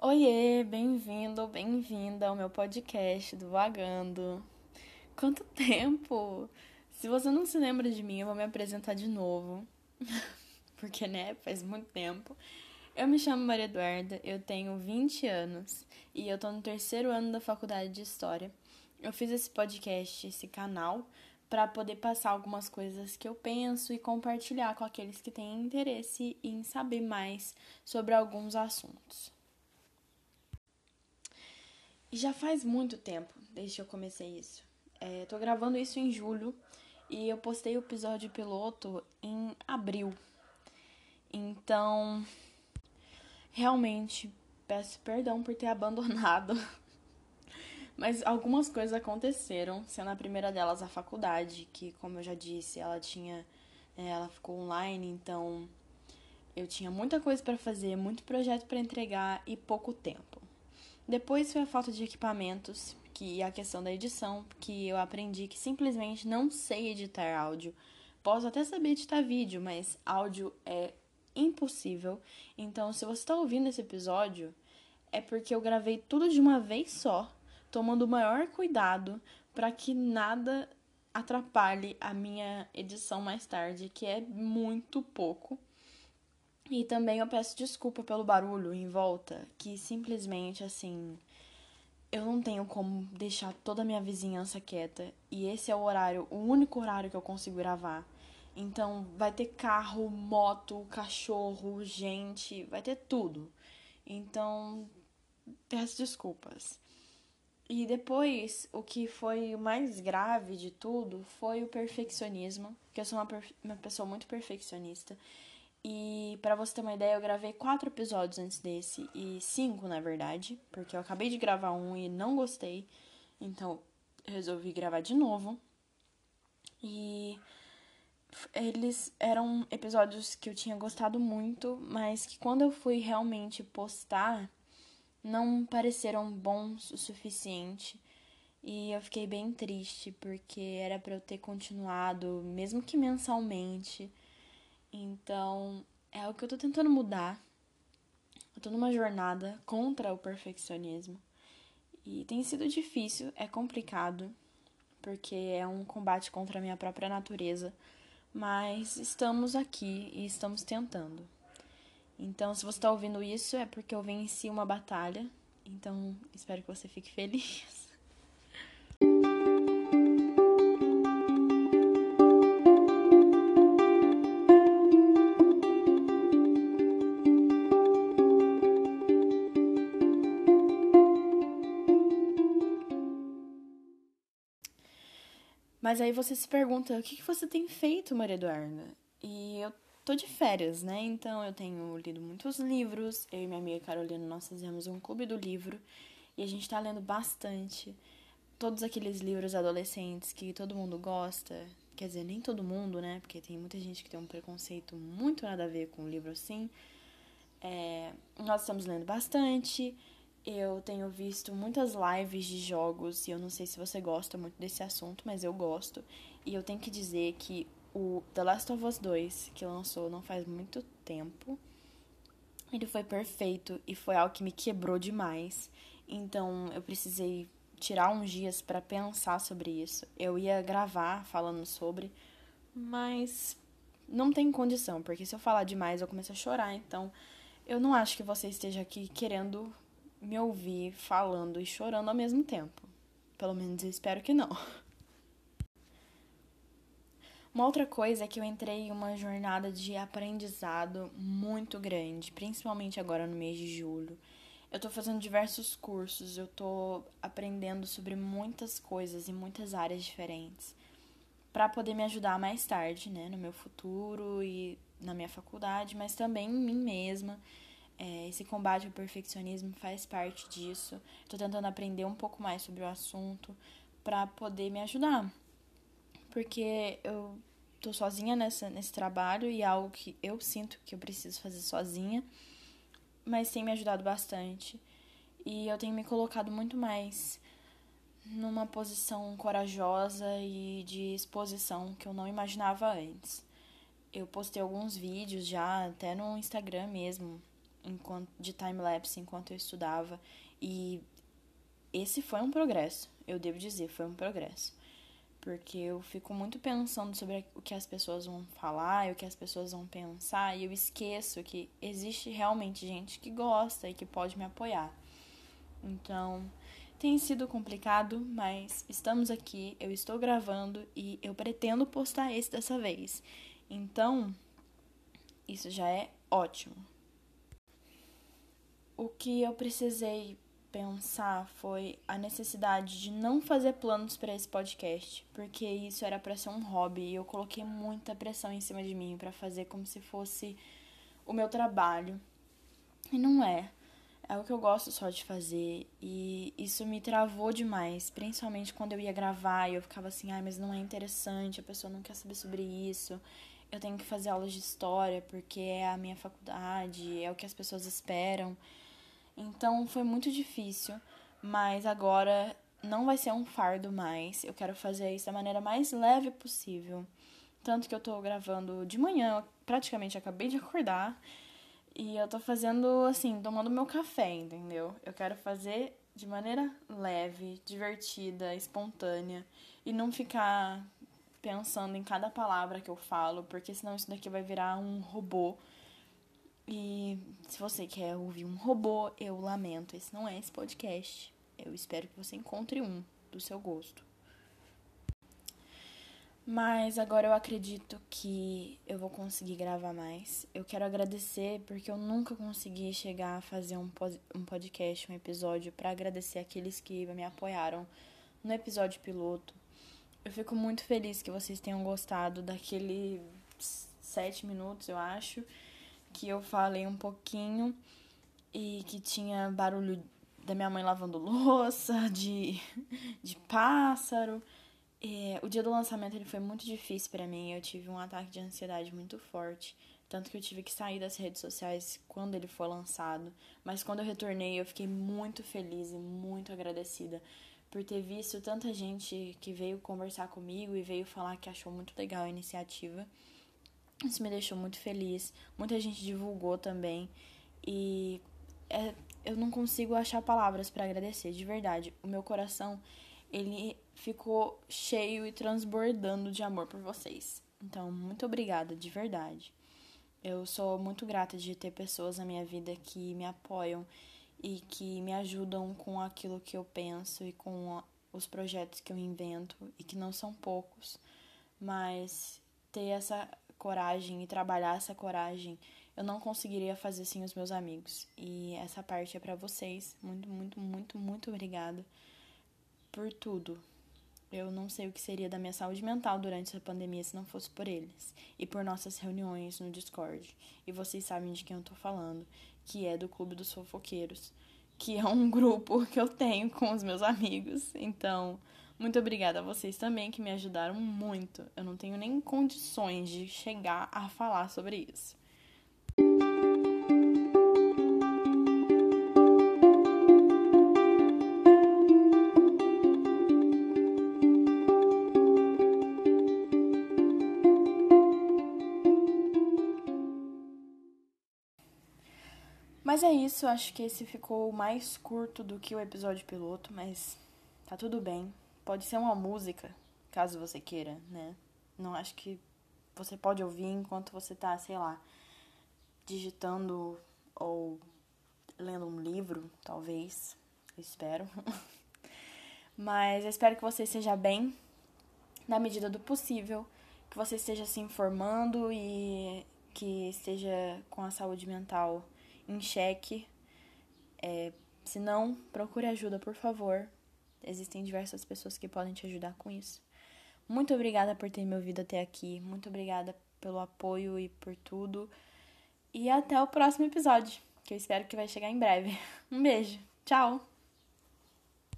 Oiê, bem-vindo, bem-vinda ao meu podcast do Vagando. Quanto tempo! Se você não se lembra de mim, eu vou me apresentar de novo. Porque, né, faz muito tempo. Eu me chamo Maria Eduarda, eu tenho 20 anos e eu tô no terceiro ano da faculdade de História. Eu fiz esse podcast, esse canal, para poder passar algumas coisas que eu penso e compartilhar com aqueles que têm interesse em saber mais sobre alguns assuntos. E já faz muito tempo desde que eu comecei isso. É, tô gravando isso em julho e eu postei o episódio piloto em abril. Então, realmente peço perdão por ter abandonado. Mas algumas coisas aconteceram, sendo a primeira delas a faculdade, que como eu já disse, ela tinha é, ela ficou online, então eu tinha muita coisa para fazer, muito projeto para entregar e pouco tempo. Depois foi a falta de equipamentos, que a questão da edição, que eu aprendi que simplesmente não sei editar áudio. Posso até saber editar vídeo, mas áudio é impossível. Então, se você está ouvindo esse episódio, é porque eu gravei tudo de uma vez só, tomando o maior cuidado para que nada atrapalhe a minha edição mais tarde, que é muito pouco. E também eu peço desculpa pelo barulho em volta, que simplesmente assim. Eu não tenho como deixar toda a minha vizinhança quieta. E esse é o horário, o único horário que eu consigo gravar. Então vai ter carro, moto, cachorro, gente, vai ter tudo. Então peço desculpas. E depois, o que foi o mais grave de tudo foi o perfeccionismo, porque eu sou uma, uma pessoa muito perfeccionista. E para você ter uma ideia, eu gravei quatro episódios antes desse e cinco, na verdade, porque eu acabei de gravar um e não gostei, então resolvi gravar de novo. E eles eram episódios que eu tinha gostado muito, mas que quando eu fui realmente postar, não pareceram bons o suficiente. E eu fiquei bem triste, porque era para eu ter continuado, mesmo que mensalmente então, é o que eu tô tentando mudar. Eu tô numa jornada contra o perfeccionismo. E tem sido difícil, é complicado, porque é um combate contra a minha própria natureza. Mas estamos aqui e estamos tentando. Então, se você está ouvindo isso, é porque eu venci uma batalha. Então, espero que você fique feliz. Mas aí você se pergunta, o que, que você tem feito, Maria Eduarda? E eu tô de férias, né? Então eu tenho lido muitos livros. Eu e minha amiga Carolina, nós fizemos um clube do livro. E a gente tá lendo bastante. Todos aqueles livros adolescentes que todo mundo gosta. Quer dizer, nem todo mundo, né? Porque tem muita gente que tem um preconceito muito nada a ver com um livro assim. É, nós estamos lendo bastante. Eu tenho visto muitas lives de jogos e eu não sei se você gosta muito desse assunto, mas eu gosto. E eu tenho que dizer que o The Last of Us 2, que lançou não faz muito tempo, ele foi perfeito e foi algo que me quebrou demais. Então eu precisei tirar uns dias para pensar sobre isso. Eu ia gravar falando sobre, mas não tem condição, porque se eu falar demais eu começo a chorar. Então eu não acho que você esteja aqui querendo me ouvir falando e chorando ao mesmo tempo. Pelo menos eu espero que não. Uma outra coisa é que eu entrei em uma jornada de aprendizado muito grande, principalmente agora no mês de julho. Eu tô fazendo diversos cursos, eu tô aprendendo sobre muitas coisas em muitas áreas diferentes para poder me ajudar mais tarde, né, no meu futuro e na minha faculdade, mas também em mim mesma é, esse combate ao perfeccionismo faz parte disso. Estou tentando aprender um pouco mais sobre o assunto para poder me ajudar. Porque eu tô sozinha nessa, nesse trabalho e é algo que eu sinto que eu preciso fazer sozinha, mas tem me ajudado bastante. E eu tenho me colocado muito mais numa posição corajosa e de exposição que eu não imaginava antes. Eu postei alguns vídeos já, até no Instagram mesmo, enquanto, de time-lapse enquanto eu estudava. E esse foi um progresso, eu devo dizer, foi um progresso. Porque eu fico muito pensando sobre o que as pessoas vão falar e o que as pessoas vão pensar, e eu esqueço que existe realmente gente que gosta e que pode me apoiar. Então, tem sido complicado, mas estamos aqui, eu estou gravando e eu pretendo postar esse dessa vez. Então, isso já é ótimo. O que eu precisei pensar foi a necessidade de não fazer planos para esse podcast, porque isso era para ser um hobby e eu coloquei muita pressão em cima de mim para fazer como se fosse o meu trabalho. E não é. É o que eu gosto só de fazer e isso me travou demais, principalmente quando eu ia gravar e eu ficava assim, ai, mas não é interessante, a pessoa não quer saber sobre isso. Eu tenho que fazer aulas de história porque é a minha faculdade, é o que as pessoas esperam. Então foi muito difícil, mas agora não vai ser um fardo mais. Eu quero fazer isso da maneira mais leve possível. Tanto que eu tô gravando de manhã, praticamente acabei de acordar. E eu tô fazendo assim, tomando meu café, entendeu? Eu quero fazer de maneira leve, divertida, espontânea e não ficar pensando em cada palavra que eu falo, porque senão isso daqui vai virar um robô e se você quer ouvir um robô, eu lamento, esse não é esse podcast. Eu espero que você encontre um do seu gosto. Mas agora eu acredito que eu vou conseguir gravar mais. Eu quero agradecer porque eu nunca consegui chegar a fazer um, um podcast, um episódio, para agradecer aqueles que me apoiaram no episódio piloto. Eu fico muito feliz que vocês tenham gostado daquele sete minutos, eu acho que eu falei um pouquinho e que tinha barulho da minha mãe lavando louça, de, de pássaro. O dia do lançamento ele foi muito difícil para mim. Eu tive um ataque de ansiedade muito forte. Tanto que eu tive que sair das redes sociais quando ele foi lançado. Mas quando eu retornei, eu fiquei muito feliz e muito agradecida por ter visto tanta gente que veio conversar comigo e veio falar que achou muito legal a iniciativa. Isso me deixou muito feliz. Muita gente divulgou também. E é, eu não consigo achar palavras para agradecer, de verdade. O meu coração, ele ficou cheio e transbordando de amor por vocês. Então, muito obrigada, de verdade. Eu sou muito grata de ter pessoas na minha vida que me apoiam e que me ajudam com aquilo que eu penso e com os projetos que eu invento e que não são poucos, mas ter essa coragem e trabalhar essa coragem, eu não conseguiria fazer sem os meus amigos. E essa parte é para vocês. Muito, muito, muito, muito obrigada por tudo. Eu não sei o que seria da minha saúde mental durante essa pandemia se não fosse por eles. E por nossas reuniões no Discord. E vocês sabem de quem eu tô falando, que é do Clube dos Fofoqueiros, que é um grupo que eu tenho com os meus amigos. Então, muito obrigada a vocês também que me ajudaram muito. Eu não tenho nem condições de chegar a falar sobre isso. Mas é isso, acho que esse ficou mais curto do que o episódio piloto, mas tá tudo bem. Pode ser uma música, caso você queira, né? Não acho que você pode ouvir enquanto você tá, sei lá, digitando ou lendo um livro, talvez. Espero. Mas eu espero que você esteja bem, na medida do possível, que você esteja se informando e que esteja com a saúde mental em xeque. É, se não, procure ajuda, por favor. Existem diversas pessoas que podem te ajudar com isso. Muito obrigada por ter me ouvido até aqui. Muito obrigada pelo apoio e por tudo. E até o próximo episódio, que eu espero que vai chegar em breve. Um beijo. Tchau!